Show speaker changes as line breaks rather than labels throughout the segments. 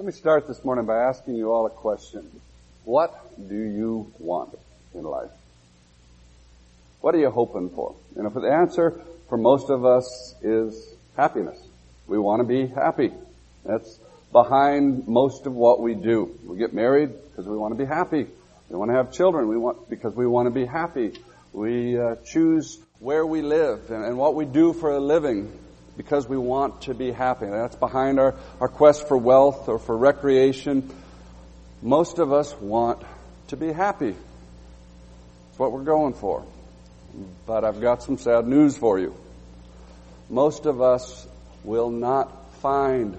Let me start this morning by asking you all a question. What do you want in life? What are you hoping for? And if the answer for most of us is happiness. We want to be happy. That's behind most of what we do. We get married because we want to be happy. We want to have children we want, because we want to be happy. We uh, choose where we live and, and what we do for a living because we want to be happy. That's behind our, our quest for wealth or for recreation. Most of us want to be happy. It's what we're going for. But I've got some sad news for you. Most of us will not find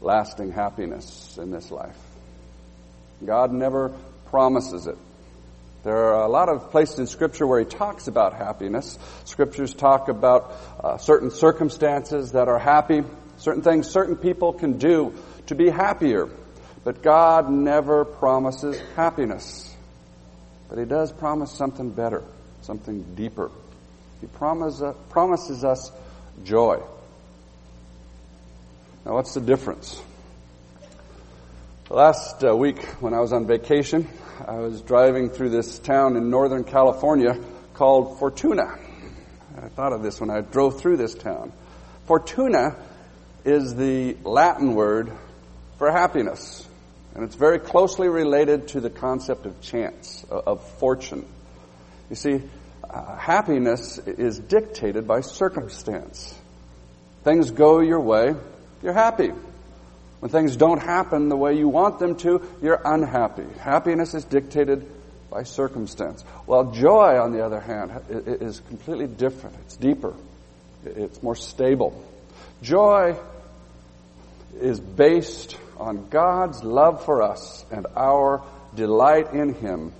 lasting happiness in this life. God never promises it. There are a lot of places in Scripture where He talks about happiness. Scriptures talk about uh, certain circumstances that are happy, certain things certain people can do to be happier. But God never promises happiness. But He does promise something better, something deeper. He promise, uh, promises us joy. Now, what's the difference? Last uh, week, when I was on vacation, I was driving through this town in Northern California called Fortuna. I thought of this when I drove through this town. Fortuna is the Latin word for happiness. And it's very closely related to the concept of chance, of fortune. You see, uh, happiness is dictated by circumstance. Things go your way, you're happy. When things don't happen the way you want them to, you're unhappy. Happiness is dictated by circumstance. While joy, on the other hand, is completely different. It's deeper. It's more stable. Joy is based on God's love for us and our delight in Him,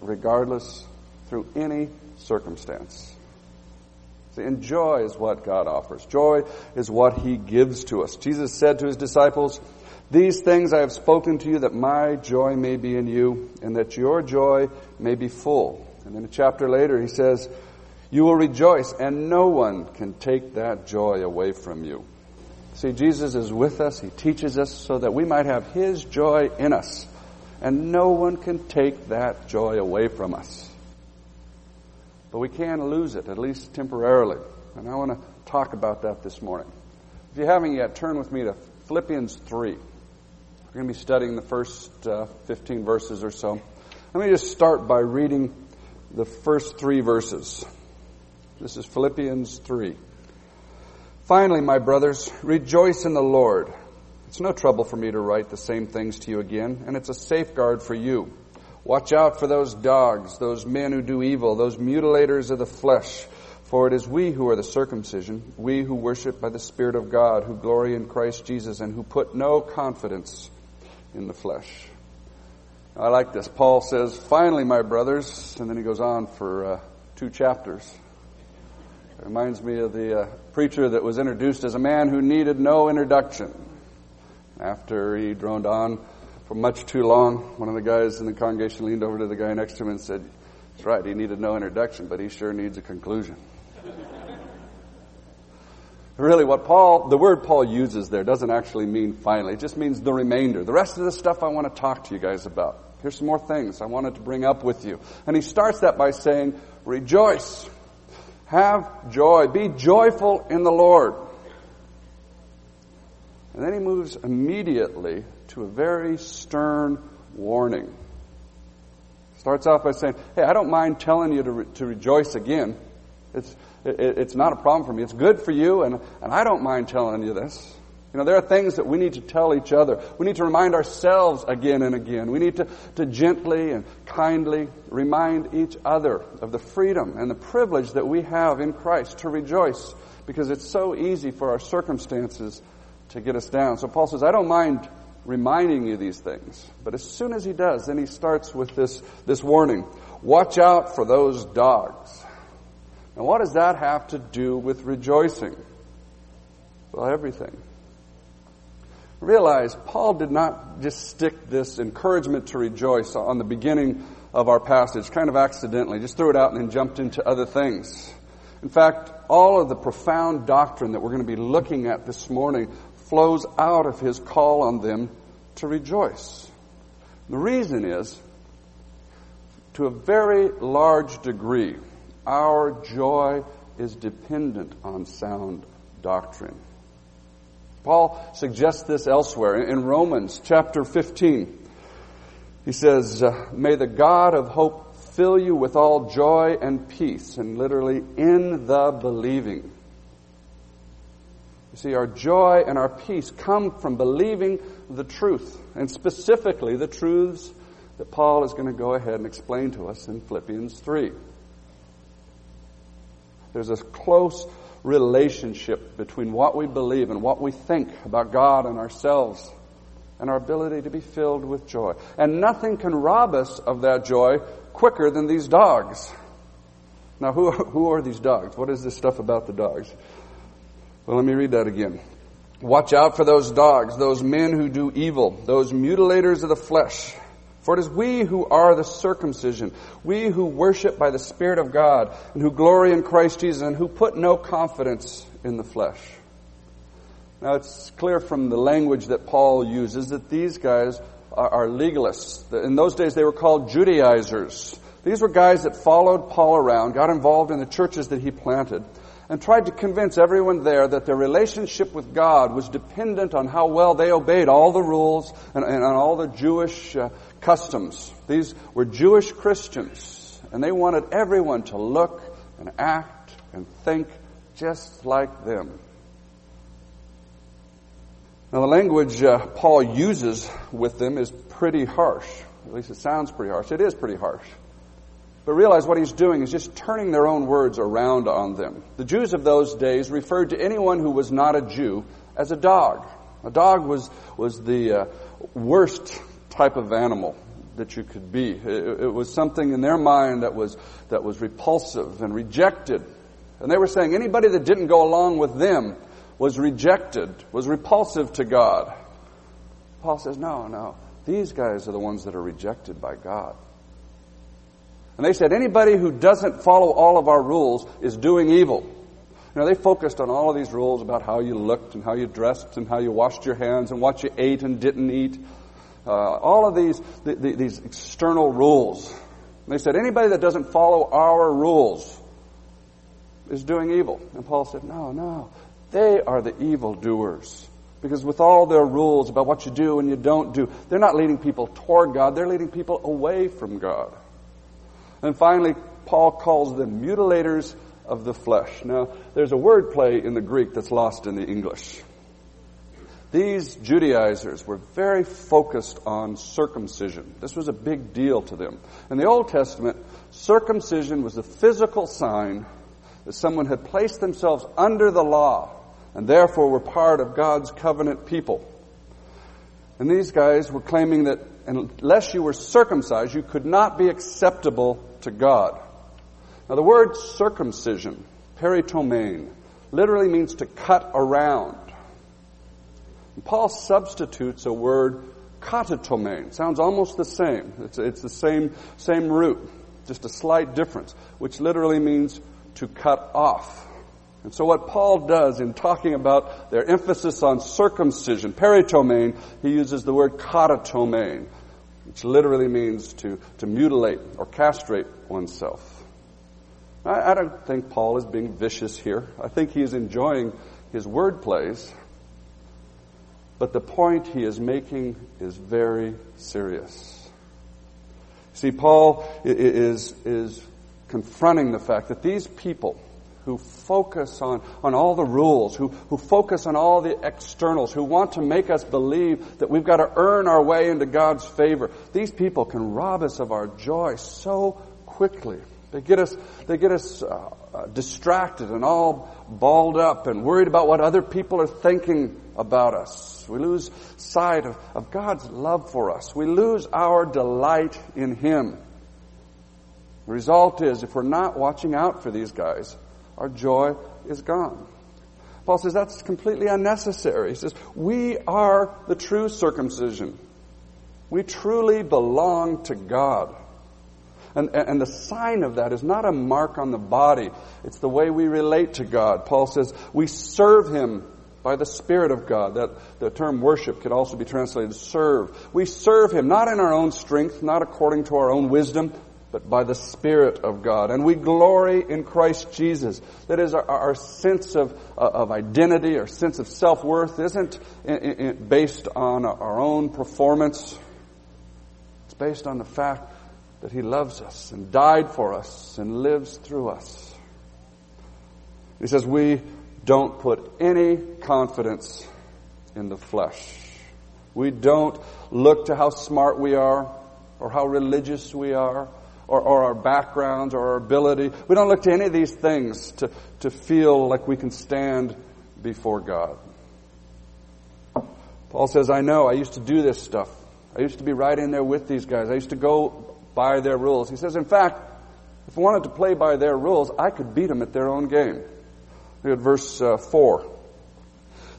regardless through any circumstance. See, and joy is what God offers. Joy is what He gives to us. Jesus said to His disciples, These things I have spoken to you that my joy may be in you and that your joy may be full. And then a chapter later He says, You will rejoice and no one can take that joy away from you. See, Jesus is with us. He teaches us so that we might have His joy in us. And no one can take that joy away from us. But we can lose it, at least temporarily. And I want to talk about that this morning. If you haven't yet, turn with me to Philippians 3. We're going to be studying the first uh, 15 verses or so. Let me just start by reading the first three verses. This is Philippians 3. Finally, my brothers, rejoice in the Lord. It's no trouble for me to write the same things to you again, and it's a safeguard for you. Watch out for those dogs, those men who do evil, those mutilators of the flesh. For it is we who are the circumcision, we who worship by the Spirit of God, who glory in Christ Jesus, and who put no confidence in the flesh. I like this. Paul says, finally, my brothers, and then he goes on for uh, two chapters. It reminds me of the uh, preacher that was introduced as a man who needed no introduction. After he droned on for much too long. One of the guys in the congregation leaned over to the guy next to him and said, That's right, he needed no introduction, but he sure needs a conclusion. Really, what Paul, the word Paul uses there doesn't actually mean finally. It just means the remainder. The rest of the stuff I want to talk to you guys about. Here's some more things I wanted to bring up with you. And he starts that by saying, Rejoice. Have joy. Be joyful in the Lord. And then he moves immediately to a very stern warning. Starts off by saying, Hey, I don't mind telling you to, re- to rejoice again. It's, it, it's not a problem for me. It's good for you, and, and I don't mind telling you this. You know, there are things that we need to tell each other. We need to remind ourselves again and again. We need to, to gently and kindly remind each other of the freedom and the privilege that we have in Christ to rejoice because it's so easy for our circumstances to get us down. So Paul says, I don't mind reminding you these things. But as soon as he does, then he starts with this, this warning. Watch out for those dogs. Now what does that have to do with rejoicing? Well, everything. Realize Paul did not just stick this encouragement to rejoice on the beginning of our passage, kind of accidentally, just threw it out and then jumped into other things. In fact, all of the profound doctrine that we're going to be looking at this morning flows out of his call on them to rejoice. The reason is, to a very large degree, our joy is dependent on sound doctrine. Paul suggests this elsewhere in Romans chapter 15. He says, uh, May the God of hope fill you with all joy and peace, and literally in the believing. You see, our joy and our peace come from believing the truth, and specifically the truths that Paul is going to go ahead and explain to us in Philippians 3. There's a close relationship between what we believe and what we think about God and ourselves and our ability to be filled with joy. And nothing can rob us of that joy quicker than these dogs. Now, who, who are these dogs? What is this stuff about the dogs? Well, let me read that again. Watch out for those dogs, those men who do evil, those mutilators of the flesh. For it is we who are the circumcision, we who worship by the Spirit of God, and who glory in Christ Jesus, and who put no confidence in the flesh. Now it's clear from the language that Paul uses that these guys are, legalists. In those days they were called Judaizers. These were guys that followed Paul around, got involved in the churches that he planted, and tried to convince everyone there that their relationship with God was dependent on how well they obeyed all the rules and, and on all the Jewish uh, customs. These were Jewish Christians, and they wanted everyone to look and act and think just like them. Now, the language uh, Paul uses with them is pretty harsh. At least it sounds pretty harsh. It is pretty harsh. But realize what he's doing is just turning their own words around on them. The Jews of those days referred to anyone who was not a Jew as a dog. A dog was, was the uh, worst type of animal that you could be. It, it was something in their mind that was, that was repulsive and rejected. And they were saying anybody that didn't go along with them was rejected, was repulsive to God. Paul says, no, no. These guys are the ones that are rejected by God. And they said anybody who doesn't follow all of our rules is doing evil. You know, they focused on all of these rules about how you looked and how you dressed and how you washed your hands and what you ate and didn't eat. Uh, all of these, the, the, these external rules. And they said anybody that doesn't follow our rules is doing evil. And Paul said, no, no. They are the evildoers. Because with all their rules about what you do and you don't do, they're not leading people toward God, they're leading people away from God. And finally, Paul calls them mutilators of the flesh. Now, there's a word play in the Greek that's lost in the English. These Judaizers were very focused on circumcision. This was a big deal to them. In the Old Testament, circumcision was a physical sign that someone had placed themselves under the law and therefore were part of God's covenant people. And these guys were claiming that unless you were circumcised, you could not be acceptable to God. Now the word circumcision, peritomene, literally means to cut around. And Paul substitutes a word katatomene. Sounds almost the same. It's, it's the same, same root, just a slight difference, which literally means to cut off. And so what Paul does in talking about their emphasis on circumcision, peritomene, he uses the word katatomene, which literally means to, to mutilate or castrate oneself. I, I don't think Paul is being vicious here. I think he is enjoying his word plays. But the point he is making is very serious. See, Paul is, is confronting the fact that these people who focus on, on all the rules, who, who focus on all the externals, who want to make us believe that we've got to earn our way into God's favor. These people can rob us of our joy so quickly. They get us, they get us uh, uh, distracted and all balled up and worried about what other people are thinking about us. We lose sight of, of God's love for us. We lose our delight in Him. The result is, if we're not watching out for these guys, our joy is gone. Paul says that's completely unnecessary. He says, we are the true circumcision. We truly belong to God. And, and the sign of that is not a mark on the body. It's the way we relate to God. Paul says we serve Him by the Spirit of God. That the term worship could also be translated serve. We serve Him not in our own strength, not according to our own wisdom, but by the Spirit of God. And we glory in Christ Jesus. That is, our, our sense of, uh, of identity, our sense of self-worth isn't based on our own performance. It's based on the fact that He loves us and died for us and lives through us. He says we don't put any confidence in the flesh. We don't look to how smart we are or how religious we are or, or, our backgrounds or our ability. We don't look to any of these things to, to feel like we can stand before God. Paul says, I know, I used to do this stuff. I used to be right in there with these guys. I used to go by their rules. He says, in fact, if I wanted to play by their rules, I could beat them at their own game. Look at verse uh, 4.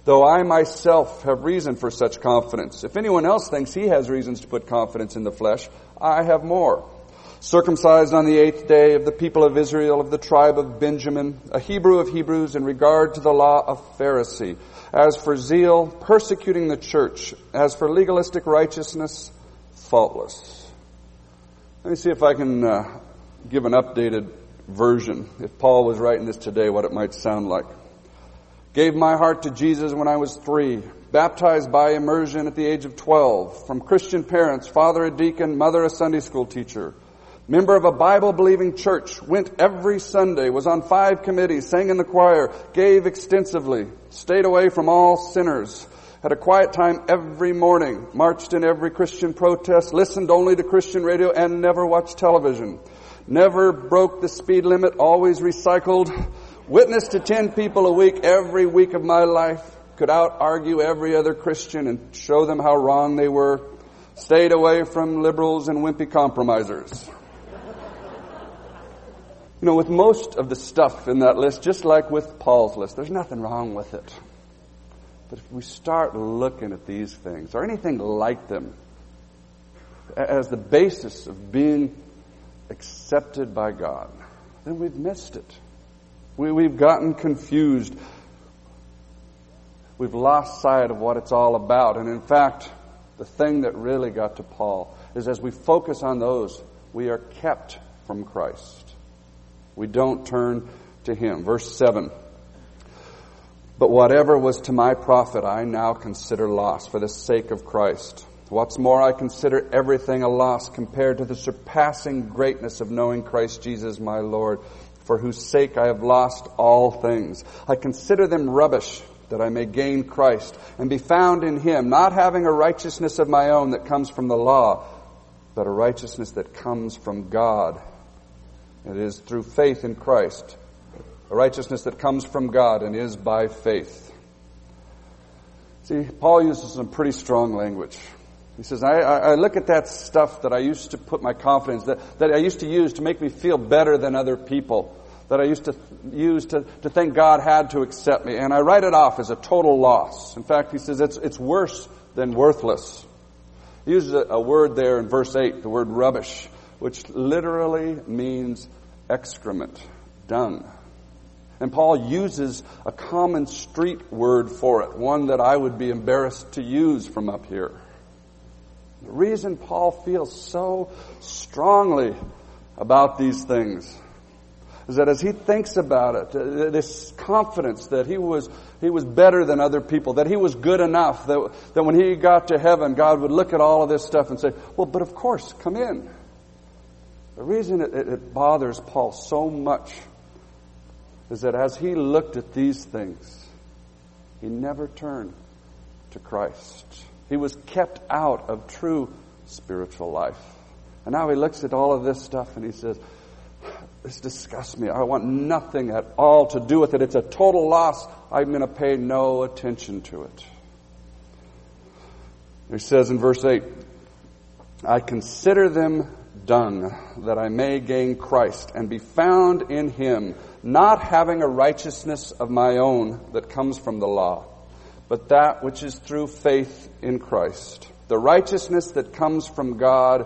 Though I myself have reason for such confidence. If anyone else thinks he has reasons to put confidence in the flesh, I have more. Circumcised on the eighth day of the people of Israel of the tribe of Benjamin, a Hebrew of Hebrews in regard to the law of Pharisee. As for zeal, persecuting the church. As for legalistic righteousness, faultless. Let me see if I can uh, give an updated version. If Paul was writing this today, what it might sound like. Gave my heart to Jesus when I was three. Baptized by immersion at the age of 12. From Christian parents, father a deacon, mother a Sunday school teacher. Member of a Bible believing church, went every Sunday, was on five committees, sang in the choir, gave extensively, stayed away from all sinners, had a quiet time every morning, marched in every Christian protest, listened only to Christian radio, and never watched television. Never broke the speed limit, always recycled, witnessed to 10 people a week every week of my life, could out argue every other Christian and show them how wrong they were, stayed away from liberals and wimpy compromisers. You know, with most of the stuff in that list, just like with Paul's list, there's nothing wrong with it. But if we start looking at these things, or anything like them, as the basis of being accepted by God, then we've missed it. We, we've gotten confused. We've lost sight of what it's all about. And in fact, the thing that really got to Paul is as we focus on those, we are kept from Christ. We don't turn to Him. Verse 7. But whatever was to my profit, I now consider loss for the sake of Christ. What's more, I consider everything a loss compared to the surpassing greatness of knowing Christ Jesus my Lord, for whose sake I have lost all things. I consider them rubbish that I may gain Christ and be found in Him, not having a righteousness of my own that comes from the law, but a righteousness that comes from God. It is through faith in Christ, a righteousness that comes from God and is by faith. See, Paul uses some pretty strong language. He says, I, I, look at that stuff that I used to put my confidence, that, that I used to use to make me feel better than other people, that I used to use to, to think God had to accept me, and I write it off as a total loss. In fact, he says it's, it's worse than worthless. He uses a, a word there in verse 8, the word rubbish, which literally means excrement, dung. And Paul uses a common street word for it, one that I would be embarrassed to use from up here. The reason Paul feels so strongly about these things is that as he thinks about it, uh, this confidence that he was, he was better than other people, that he was good enough, that, that when he got to heaven, God would look at all of this stuff and say, well, but of course, come in. The reason it, it, bothers Paul so much is that as he looked at these things, he never turned to Christ. He was kept out of true spiritual life. And now he looks at all of this stuff and he says, this disgusts me. I want nothing at all to do with it. It's a total loss. I'm going to pay no attention to it. He says in verse 8, I consider them dung that I may gain Christ and be found in him, not having a righteousness of my own that comes from the law but that which is through faith in Christ, the righteousness that comes from God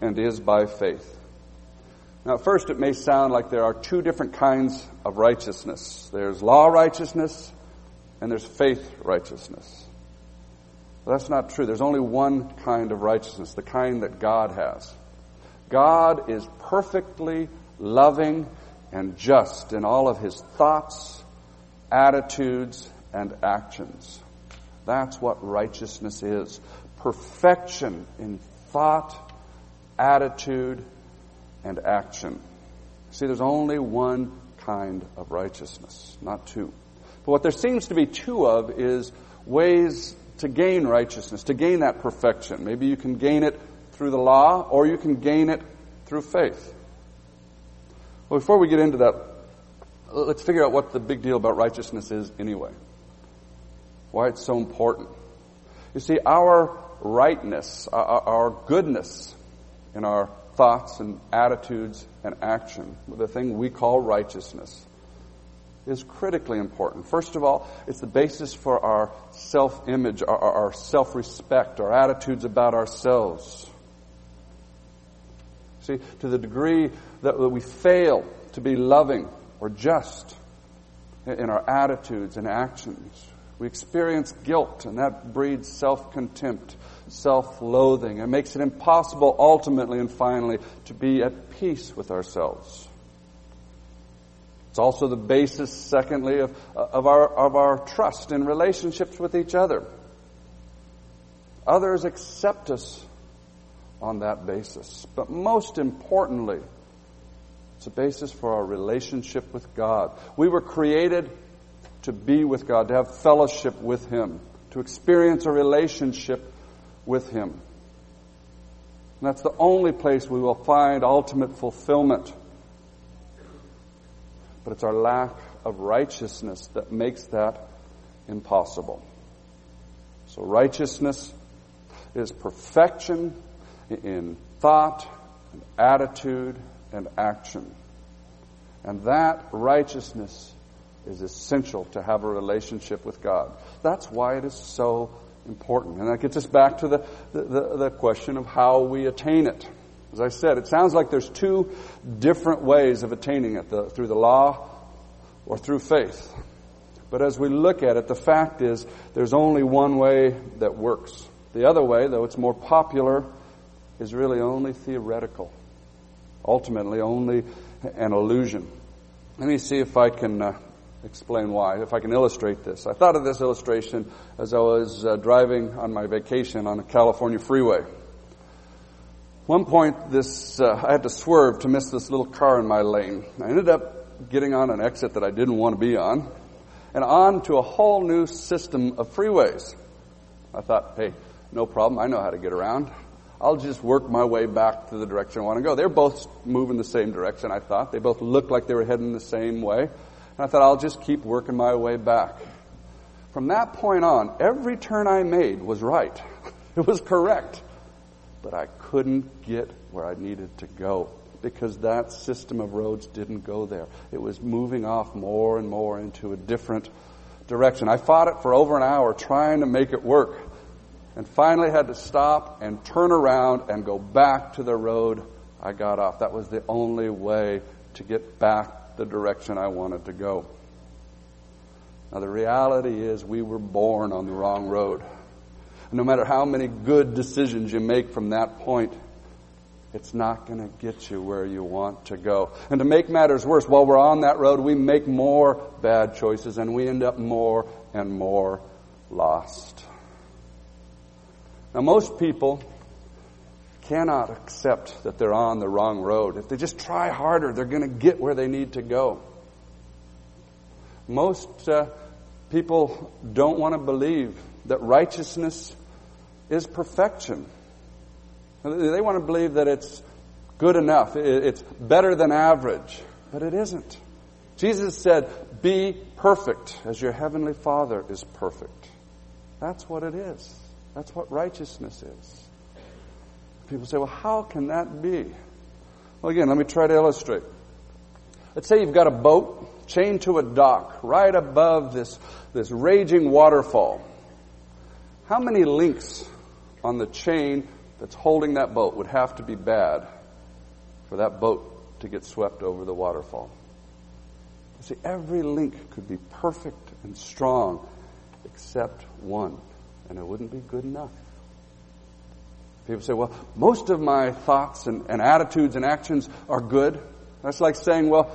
and is by faith. Now, at first, it may sound like there are two different kinds of righteousness there's law righteousness and there's faith righteousness. that's not true. There's only one kind of righteousness, the kind that God has. God is perfectly loving and just in all of his thoughts, attitudes, and actions. That's what righteousness is. Perfection in thought, attitude, and action. See, there's only one kind of righteousness, not two. But what there seems to be two of is ways to gain righteousness, to gain that perfection. Maybe you can gain it through the law, or you can gain it through faith. Well, before we get into that, let's figure out what the big deal about righteousness is anyway. Why it's so important. You see, our rightness, our, goodness in our thoughts and attitudes and action, the thing we call righteousness, is critically important. First of all, it's the basis for our self-image, our, our self-respect, our attitudes about ourselves. See, to the degree that we fail to be loving or just in our attitudes and actions, we experience guilt, and that breeds self-contempt, self-loathing, and makes it impossible ultimately and finally to be at peace with ourselves. It's also the basis, secondly, of, of, our, of our trust in relationships with each other. Others accept us on that basis. But most importantly, it's a basis for our relationship with God. We were created to be with God, to have fellowship with Him, to experience a relationship with Him. And that's the only place we will find ultimate fulfillment. But it's our lack of righteousness that makes that impossible. So righteousness is perfection in thought and attitude and action. And that righteousness is essential to have a relationship with God. That's why it is so important. And that gets us back to the, the, the, question of how we attain it. As I said, it sounds like there's two different ways of attaining it, the, through the law or through faith. But as we look at it, the fact is there's only one way that works. The other way, though it's more popular, is really only theoretical. Ultimately, only an illusion. Let me see if I can uh, explain why, if I can illustrate this. I thought of this illustration as I was uh, driving on my vacation on a California freeway. One point, this uh, I had to swerve to miss this little car in my lane. I ended up getting on an exit that I didn't want to be on, and on to a whole new system of freeways. I thought, hey, no problem. I know how to get around. I'll just work my way back to the direction I want to go. They're both moving the same direction, I thought. They both looked like they were heading the same way. And I thought, I'll just keep working my way back. From that point on, every turn I made was right. It was correct. But I couldn't get where I needed to go because that system of roads didn't go there. It was moving off more and more into a different direction. I fought it for over an hour trying to make it work and finally had to stop and turn around and go back to the road I got off. That was the only way to get back the direction I wanted to go. Now the reality is we were born on the wrong road. no matter how many good decisions you make from that point, it's not going to get you where you want to go. And to make matters worse, while we're on that road, we make more bad choices and we end up more and more lost. Now, most people cannot accept that they're on the wrong road. If they just try harder, they're going to get where they need to go. Most uh, people don't want to believe that righteousness is perfection. They want to believe that it's good enough, it's better than average, but it isn't. Jesus said, Be perfect as your heavenly Father is perfect. That's what it is. That's what righteousness is. People say, well, how can that be? Well, again, let me try to illustrate. Let's say you've got a boat chained to a dock right above this, this raging waterfall. How many links on the chain that's holding that boat would have to be bad for that boat to get swept over the waterfall? You see, every link could be perfect and strong except one. And it wouldn't be good enough. People say, well, most of my thoughts and, and attitudes and actions are good. That's like saying, well,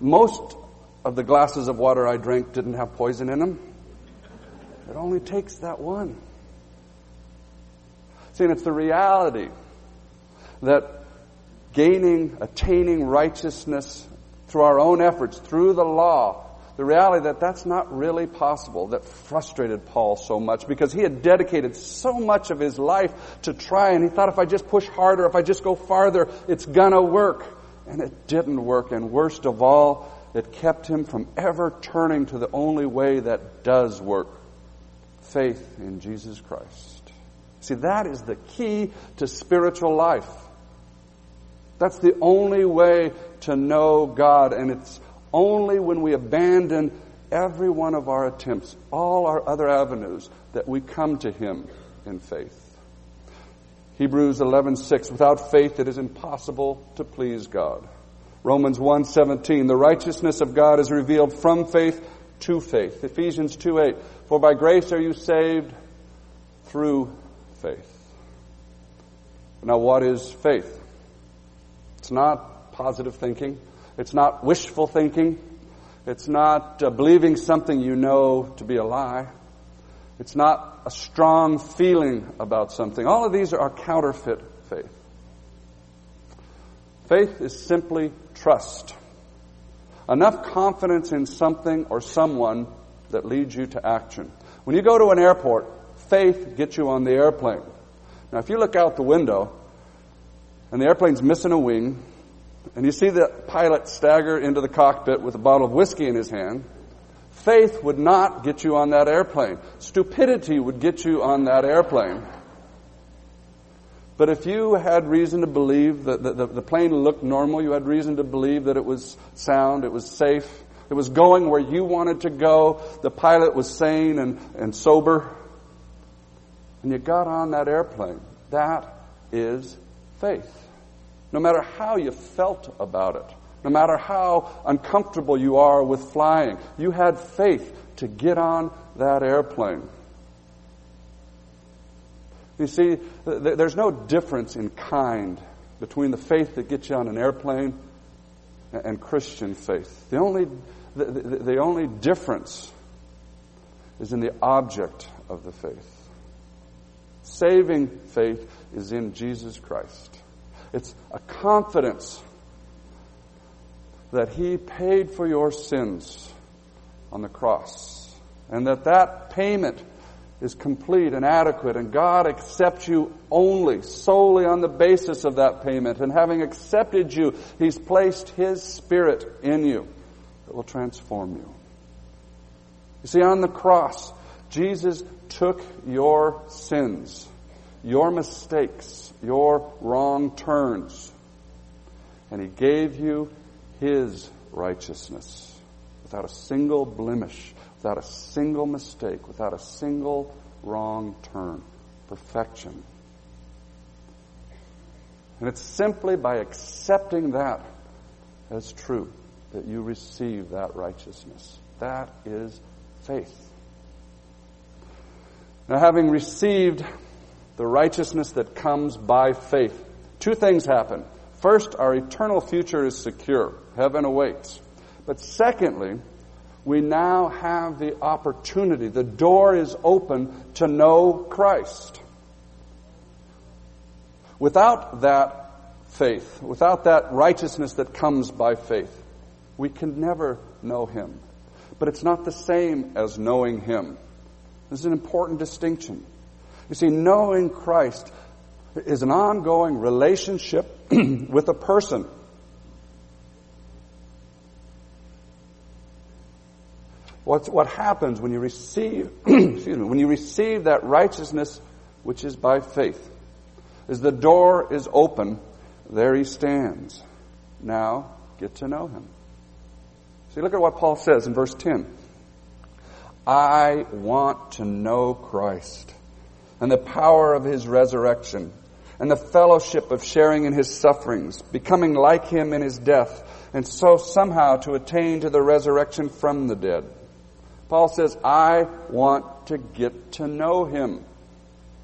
most of the glasses of water I drank didn't have poison in them. It only takes that one. See, and it's the reality that gaining, attaining righteousness through our own efforts, through the law, the reality that that's not really possible, that frustrated Paul so much because he had dedicated so much of his life to try and he thought if I just push harder, if I just go farther, it's gonna work. And it didn't work. And worst of all, it kept him from ever turning to the only way that does work. Faith in Jesus Christ. See, that is the key to spiritual life. That's the only way to know God, and it's only when we abandon every one of our attempts, all our other avenues, that we come to Him in faith. Hebrews 11:6 Without faith it is impossible to please God. Romans 1:17 The righteousness of God is revealed from faith to faith. Ephesians 2:8 For by grace are you saved through faith. Now what is faith? It's not positive thinking. It's not wishful thinking. It's not uh, believing something you know to be a lie. It's not a strong feeling about something. All of these are counterfeit faith. Faith is simply trust. Enough confidence in something or someone that leads you to action. When you go to an airport, faith gets you on the airplane. Now, if you look out the window and the airplane's missing a wing, and you see the pilot stagger into the cockpit with a bottle of whiskey in his hand, faith would not get you on that airplane. Stupidity would get you on that airplane. But if you had reason to believe that the, the, the, plane looked normal, you had reason to believe that it was sound, it was safe, it was going where you wanted to go, the pilot was sane and, and sober, and you got on that airplane, that is faith no matter how you felt about it, no matter how uncomfortable you are with flying, you had faith to get on that airplane. You see, there's no difference in kind between the faith that gets you on an airplane and Christian faith. The only, the, the, the only difference is in the object of the faith. Saving faith is in Jesus Christ. It's a confidence that He paid for your sins on the cross and that that payment is complete and adequate and God accepts you only, solely on the basis of that payment. And having accepted you, He's placed His Spirit in you that will transform you. You see, on the cross, Jesus took your sins, your mistakes, your wrong turns. And he gave you his righteousness without a single blemish, without a single mistake, without a single wrong turn. Perfection. And it's simply by accepting that as true that you receive that righteousness. That is faith. Now, having received the righteousness that comes by faith. Two things happen. First, our eternal future is secure. Heaven awaits. But secondly, we now have the opportunity. The door is open to know Christ. Without that faith, without that righteousness that comes by faith, we can never know Him. But it's not the same as knowing Him. This is an important distinction. You see, knowing Christ is an ongoing relationship with a person. What's, what happens when you receive, excuse me, when you receive that righteousness which is by faith, is the door is open, there he stands. Now, get to know him. See, look at what Paul says in verse 10. I want to know Christ and the power of his resurrection and the fellowship of sharing in his sufferings, becoming like him in his death, and so somehow to attain to the resurrection from the dead. Paul says, I want to get to know Him.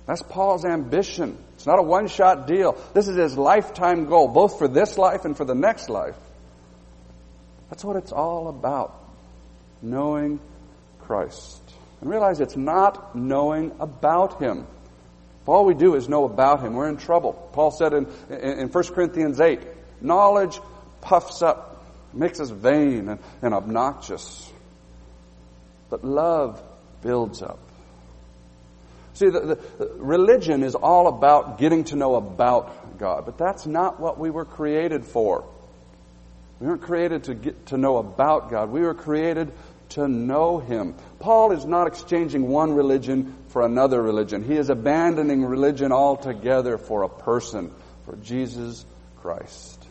That's Paul's ambition. It's not a one shot deal. This is his lifetime goal, both for this life and for the next life. That's what it's all about. Knowing Christ. And realize it's not knowing about Him. If all we do is know about Him, we're in trouble. Paul said in, in, in 1 Corinthians 8, knowledge puffs up, makes us vain and, and obnoxious. But love builds up. See, the, the, religion is all about getting to know about God, but that's not what we were created for. We weren't created to get to know about God. We were created to know Him. Paul is not exchanging one religion for another religion. He is abandoning religion altogether for a person, for Jesus Christ.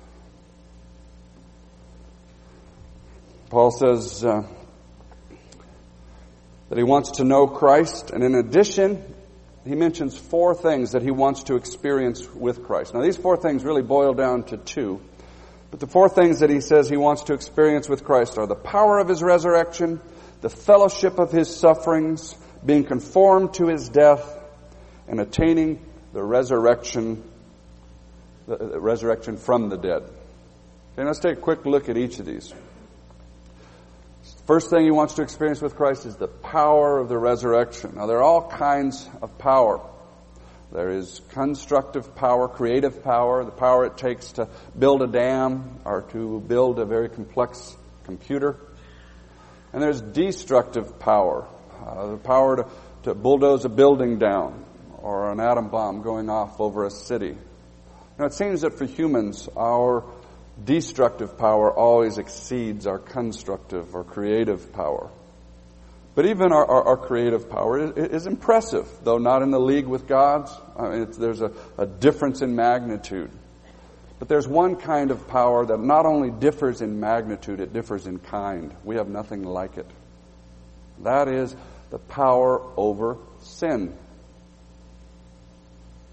Paul says uh, that he wants to know Christ, and in addition, he mentions four things that he wants to experience with Christ. Now, these four things really boil down to two. But the four things that he says he wants to experience with Christ are the power of his resurrection, the fellowship of his sufferings, being conformed to his death, and attaining the resurrection, uh, the resurrection from the dead. Okay, let's take a quick look at each of these. First thing he wants to experience with Christ is the power of the resurrection. Now, there are all kinds of power. There is constructive power, creative power, the power it takes to build a dam or to build a very complex computer. And there's destructive power, uh, the power to, to bulldoze a building down or an atom bomb going off over a city. Now, it seems that for humans, our destructive power always exceeds our constructive or creative power. But even our, our, our creative power is, is, impressive, though not in the league with God's. I mean, there's a, a difference in magnitude. But there's one kind of power that not only differs in magnitude, it differs in kind. We have nothing like it. That is the power over sin.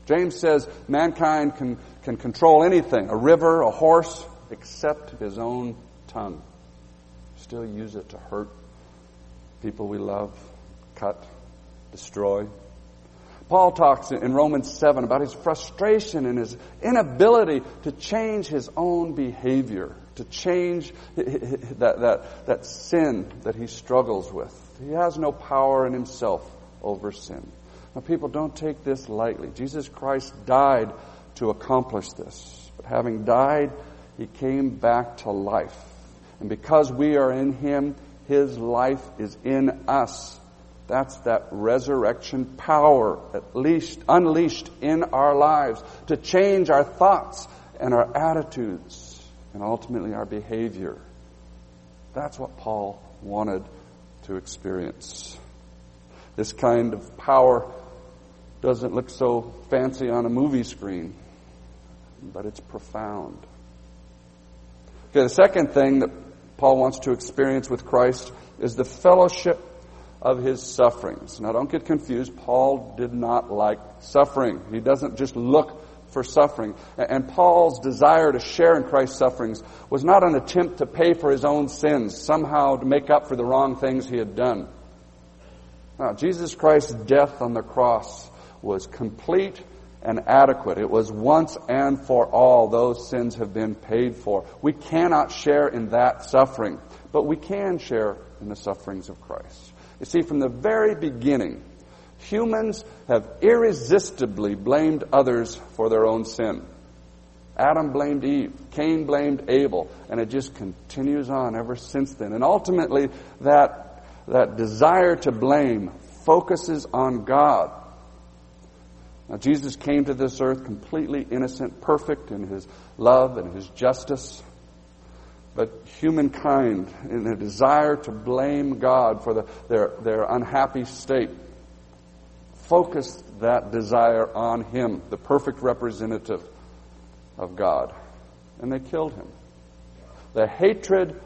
James says mankind can, can control anything a river, a horse, except his own tongue. Still use it to hurt people we love, cut, destroy. Paul talks in Romans 7 about his frustration and his inability to change his own behavior, to change that, that, that sin that he struggles with. He has no power in himself over sin. Now, people don't take this lightly. Jesus Christ died to accomplish this. But having died, he came back to life. And because we are in him, his life is in us. That's that resurrection power at least unleashed in our lives to change our thoughts and our attitudes and ultimately our behavior. That's what Paul wanted to experience. This kind of power doesn't look so fancy on a movie screen, but it's profound. Okay, the second thing that Paul wants to experience with Christ is the fellowship of his sufferings. Now don't get confused. Paul did not like suffering. He doesn't just look for suffering. And Paul's desire to share in Christ's sufferings was not an attempt to pay for his own sins, somehow to make up for the wrong things he had done. Now, Jesus Christ's death on the cross was complete and adequate. It was once and for all those sins have been paid for. We cannot share in that suffering, but we can share in the sufferings of Christ. You see, from the very beginning, humans have irresistibly blamed others for their own sin. Adam blamed Eve, Cain blamed Abel, and it just continues on ever since then. And ultimately, that, that desire to blame focuses on God now, Jesus came to this earth completely innocent, perfect in his love and his justice. But humankind, in their desire to blame God for the, their, their unhappy state, focused that desire on him, the perfect representative of God. And they killed him. The hatred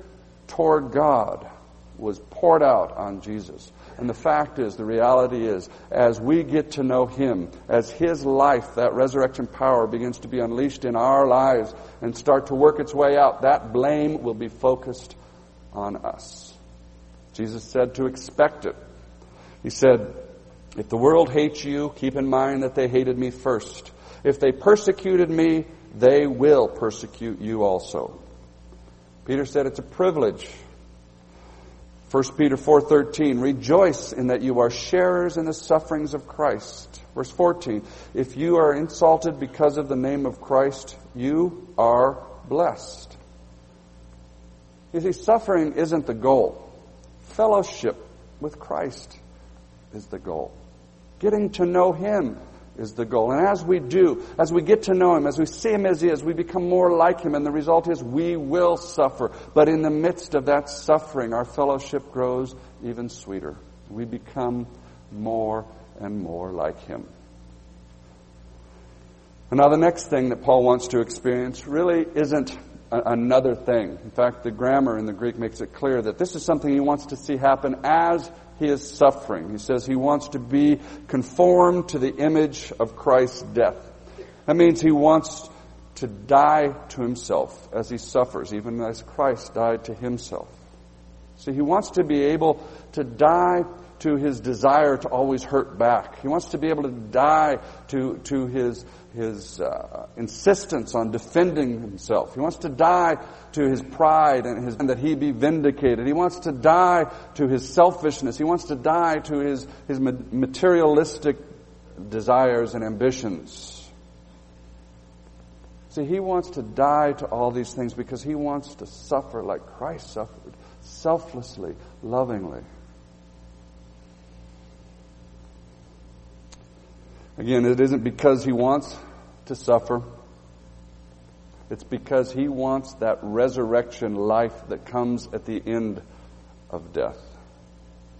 toward God was poured out on Jesus. And the fact is, the reality is, as we get to know Him, as His life, that resurrection power begins to be unleashed in our lives and start to work its way out, that blame will be focused on us. Jesus said to expect it. He said, If the world hates you, keep in mind that they hated me first. If they persecuted me, they will persecute you also. Peter said it's a privilege. 1 Peter 4:13 Rejoice in that you are sharers in the sufferings of Christ. Verse 14 If you are insulted because of the name of Christ, you are blessed. You see suffering isn't the goal. Fellowship with Christ is the goal. Getting to know him is the goal. And as we do, as we get to know Him, as we see Him as He is, we become more like Him, and the result is we will suffer. But in the midst of that suffering, our fellowship grows even sweeter. We become more and more like Him. And now the next thing that Paul wants to experience really isn't another thing. In fact, the grammar in the Greek makes it clear that this is something he wants to see happen as he is suffering. He says he wants to be conformed to the image of Christ's death. That means he wants to die to himself as he suffers, even as Christ died to himself. See, he wants to be able to die to his desire to always hurt back. He wants to be able to die to, to his his uh, insistence on defending himself. He wants to die to his pride and, his, and that he be vindicated. He wants to die to his selfishness. He wants to die to his, his materialistic desires and ambitions. See, he wants to die to all these things because he wants to suffer like Christ suffered, selflessly, lovingly. Again, it isn't because he wants to suffer. It's because he wants that resurrection life that comes at the end of death.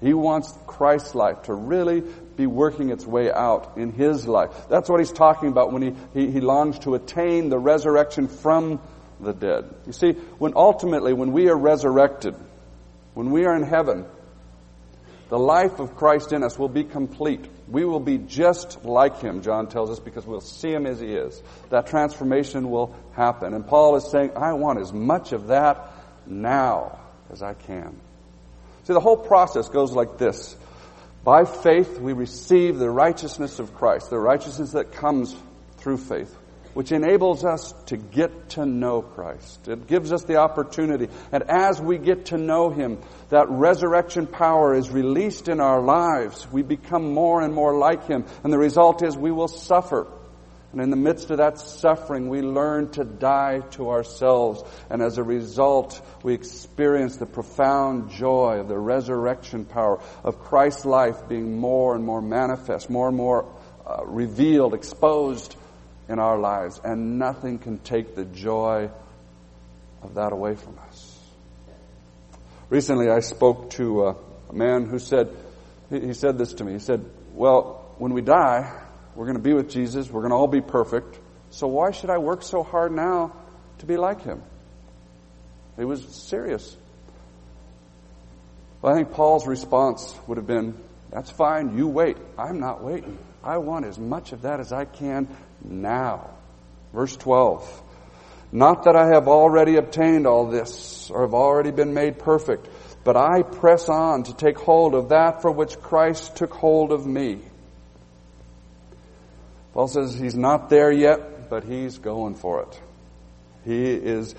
He wants Christ's life to really be working its way out in his life. That's what he's talking about when he, he, he longs to attain the resurrection from the dead. You see, when ultimately, when we are resurrected, when we are in heaven, the life of Christ in us will be complete. We will be just like him, John tells us, because we'll see him as he is. That transformation will happen. And Paul is saying, I want as much of that now as I can. See, the whole process goes like this. By faith, we receive the righteousness of Christ, the righteousness that comes through faith which enables us to get to know Christ. It gives us the opportunity. And as we get to know Him, that resurrection power is released in our lives. We become more and more like Him. And the result is we will suffer. And in the midst of that suffering, we learn to die to ourselves. And as a result, we experience the profound joy of the resurrection power of Christ's life being more and more manifest, more and more uh, revealed, exposed in our lives, and nothing can take the joy of that away from us. Recently, I spoke to uh, a, man who said, he said this to me. He said, Well, when we die, we're going to be with Jesus, we're going to all be perfect, so why should I work so hard now to be like him? He was serious. Well, I think Paul's response would have been, That's fine, you wait. I'm not waiting. I want as much of that as I can now. Verse 12. Not that I have already obtained all this or have already been made perfect, but I press on to take hold of that for which Christ took hold of me. Paul says he's not there yet, but he's going for it. He is,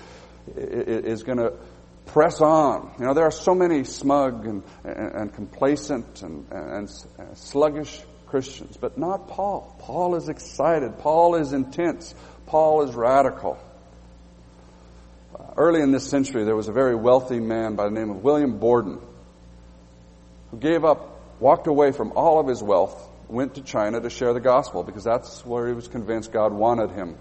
is going to press on. You know, there are so many smug and, and, and complacent and, and, and sluggish Christians, but not Paul. Paul is excited. Paul is intense. Paul is radical. Uh, early in this century, there was a very wealthy man by the name of William Borden who gave up, walked away from all of his wealth, went to China to share the gospel because that's where he was convinced God wanted him.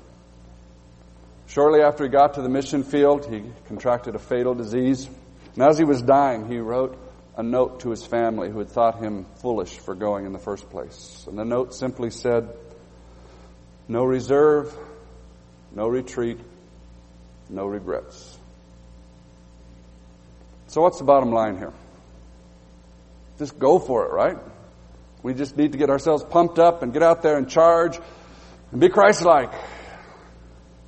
Shortly after he got to the mission field, he contracted a fatal disease. And as he was dying, he wrote a note to his family who had thought him foolish for going in the first place. And the note simply said, No reserve, no retreat, no regrets. So, what's the bottom line here? Just go for it, right? We just need to get ourselves pumped up and get out there and charge and be Christ like.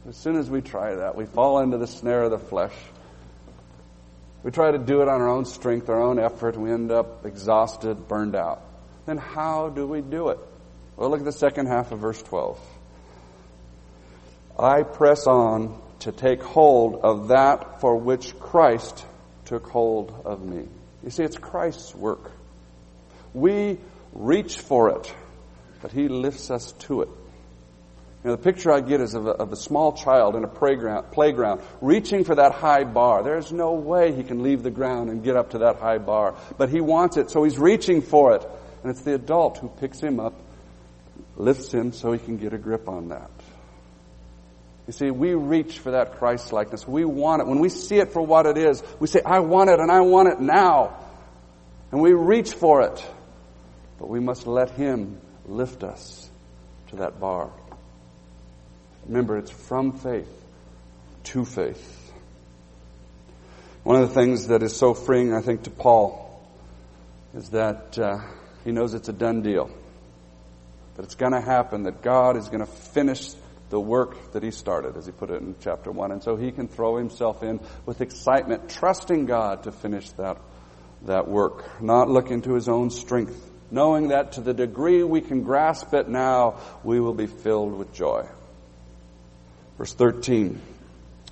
As soon as we try that, we fall into the snare of the flesh. We try to do it on our own strength, our own effort, and we end up exhausted, burned out. then how do we do it? Well, look at the second half of verse 12. I press on to take hold of that for which Christ took hold of me. You see, it's Christ's work. We reach for it, but He lifts us to it. You know, the picture I get is of a, of a small child in a playground, playground reaching for that high bar. There's no way he can leave the ground and get up to that high bar. But he wants it, so he's reaching for it. And it's the adult who picks him up, lifts him so he can get a grip on that. You see, we reach for that Christ likeness. We want it. When we see it for what it is, we say, I want it and I want it now. And we reach for it. But we must let Him lift us to that bar. Remember, it's from faith to faith. One of the things that is so freeing, I think, to Paul is that uh, he knows it's a done deal. That it's going to happen, that God is going to finish the work that he started, as he put it in chapter 1. And so he can throw himself in with excitement, trusting God to finish that, that work, not looking to his own strength, knowing that to the degree we can grasp it now, we will be filled with joy. Verse 13.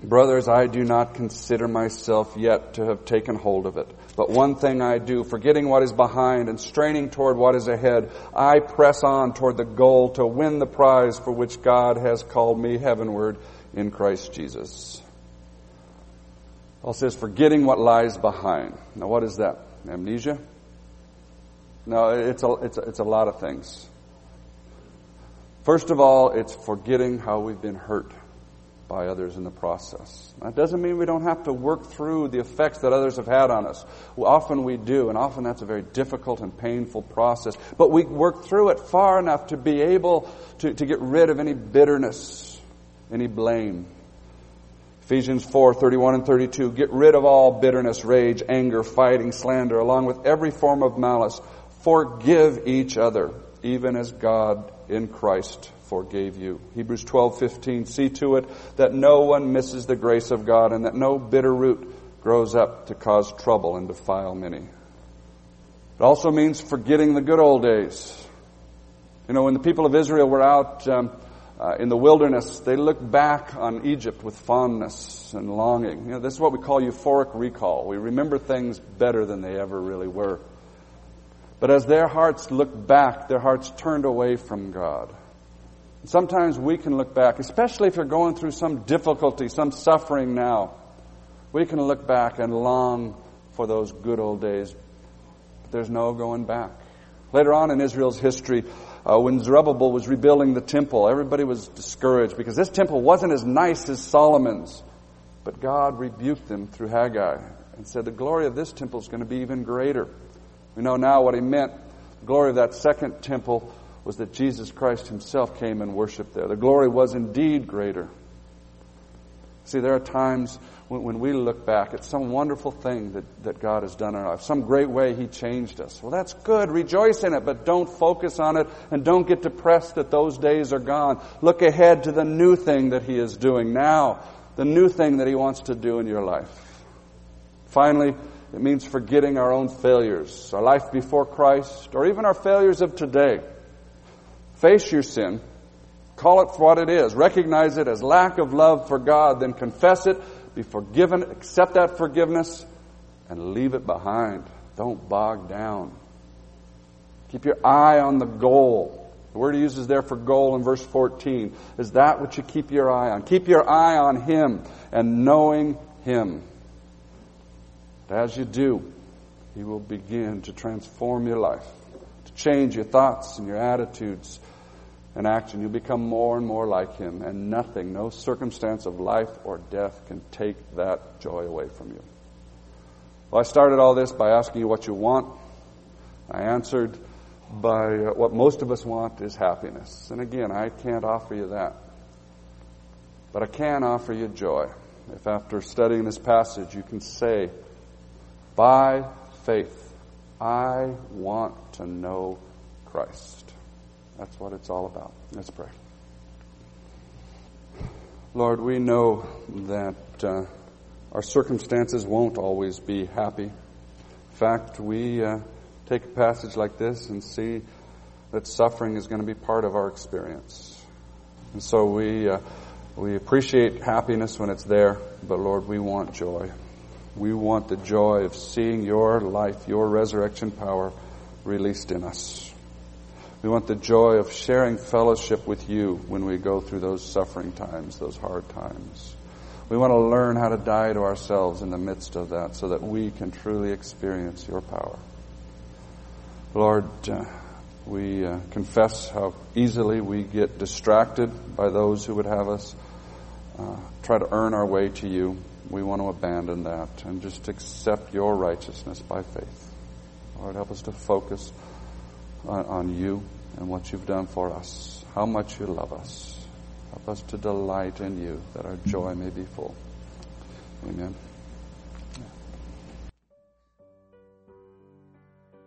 Brothers, I do not consider myself yet to have taken hold of it. But one thing I do, forgetting what is behind and straining toward what is ahead, I press on toward the goal to win the prize for which God has called me heavenward in Christ Jesus. Paul says, forgetting what lies behind. Now what is that? Amnesia? No, it's a, it's a, it's a lot of things. First of all, it's forgetting how we've been hurt by others in the process. That doesn't mean we don't have to work through the effects that others have had on us. Often we do, and often that's a very difficult and painful process. But we work through it far enough to be able to, to get rid of any bitterness, any blame. Ephesians 4, 31 and 32, get rid of all bitterness, rage, anger, fighting, slander, along with every form of malice. Forgive each other, even as God in Christ forgave you. Hebrews 12:15 see to it that no one misses the grace of God and that no bitter root grows up to cause trouble and defile many. It also means forgetting the good old days. You know, when the people of Israel were out um, uh, in the wilderness, they looked back on Egypt with fondness and longing. You know, this is what we call euphoric recall. We remember things better than they ever really were. But as their hearts looked back, their hearts turned away from God. Sometimes we can look back, especially if you're going through some difficulty, some suffering now. We can look back and long for those good old days. But there's no going back. Later on in Israel's history, uh, when Zerubbabel was rebuilding the temple, everybody was discouraged because this temple wasn't as nice as Solomon's. But God rebuked them through Haggai and said, The glory of this temple is going to be even greater. We know now what he meant. The glory of that second temple was that Jesus Christ himself came and worshiped there. The glory was indeed greater. See, there are times when, when, we look back at some wonderful thing that, that God has done in our life, some great way He changed us. Well, that's good. Rejoice in it, but don't focus on it and don't get depressed that those days are gone. Look ahead to the new thing that He is doing now, the new thing that He wants to do in your life. Finally, it means forgetting our own failures, our life before Christ, or even our failures of today. Face your sin. Call it for what it is. Recognize it as lack of love for God. Then confess it. Be forgiven. Accept that forgiveness and leave it behind. Don't bog down. Keep your eye on the goal. The word he uses there for goal in verse 14 is that which you keep your eye on. Keep your eye on Him and knowing Him. As you do, He will begin to transform your life, to change your thoughts and your attitudes, and action, you become more and more like Him, and nothing, no circumstance of life or death can take that joy away from you. Well, I started all this by asking you what you want. I answered by uh, what most of us want is happiness. And again, I can't offer you that. But I can offer you joy. If after studying this passage you can say, by faith, I want to know Christ. That's what it's all about. Let's pray. Lord, we know that uh, our circumstances won't always be happy. In fact, we uh, take a passage like this and see that suffering is going to be part of our experience. And so we, uh, we appreciate happiness when it's there, but Lord, we want joy. We want the joy of seeing your life, your resurrection power released in us. We want the joy of sharing fellowship with you when we go through those suffering times, those hard times. We want to learn how to die to ourselves in the midst of that so that we can truly experience your power. Lord, uh, we uh, confess how easily we get distracted by those who would have us uh, try to earn our way to you. We want to abandon that and just accept your righteousness by faith. Lord, help us to focus on, on you and what you've done for us, how much you love us. Help us to delight in you that our joy may be full. Amen.